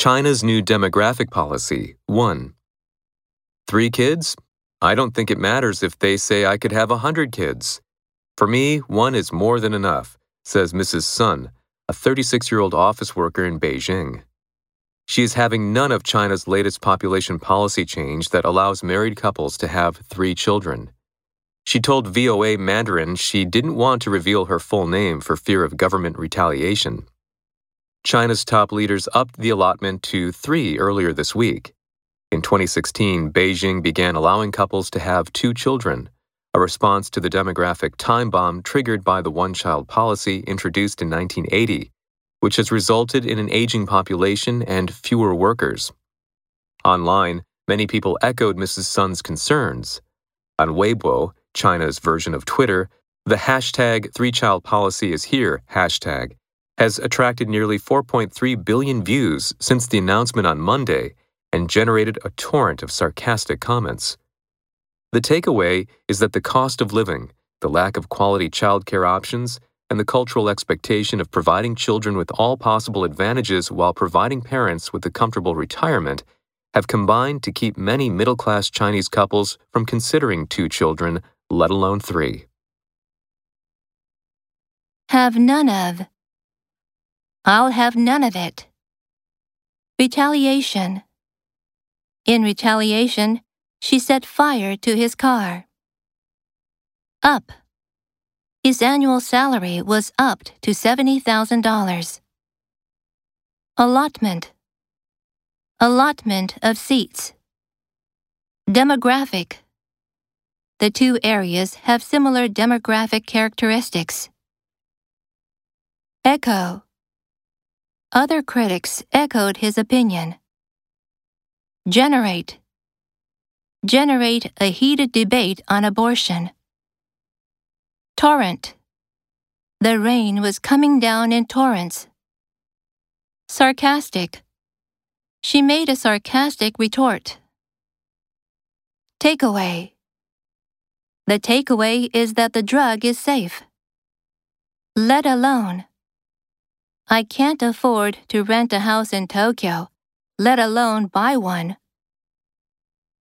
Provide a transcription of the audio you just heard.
China's new demographic policy 1. Three kids? I don't think it matters if they say I could have a hundred kids. For me, one is more than enough, says Mrs. Sun, a 36 year old office worker in Beijing. She is having none of China's latest population policy change that allows married couples to have three children. She told VOA Mandarin she didn't want to reveal her full name for fear of government retaliation. China's top leaders upped the allotment to three earlier this week. In 2016, Beijing began allowing couples to have two children, a response to the demographic time bomb triggered by the one child policy introduced in 1980, which has resulted in an aging population and fewer workers. Online, many people echoed Mrs. Sun's concerns. On Weibo, China's version of Twitter, the hashtag three child policy is here hashtag has attracted nearly 4.3 billion views since the announcement on Monday and generated a torrent of sarcastic comments. The takeaway is that the cost of living, the lack of quality childcare options, and the cultural expectation of providing children with all possible advantages while providing parents with a comfortable retirement have combined to keep many middle class Chinese couples from considering two children, let alone three. Have none of. I'll have none of it. Retaliation. In retaliation, she set fire to his car. Up. His annual salary was upped to $70,000. Allotment. Allotment of seats. Demographic. The two areas have similar demographic characteristics. Echo. Other critics echoed his opinion. Generate. Generate a heated debate on abortion. Torrent. The rain was coming down in torrents. Sarcastic. She made a sarcastic retort. Takeaway. The takeaway is that the drug is safe. Let alone. I can't afford to rent a house in Tokyo, let alone buy one.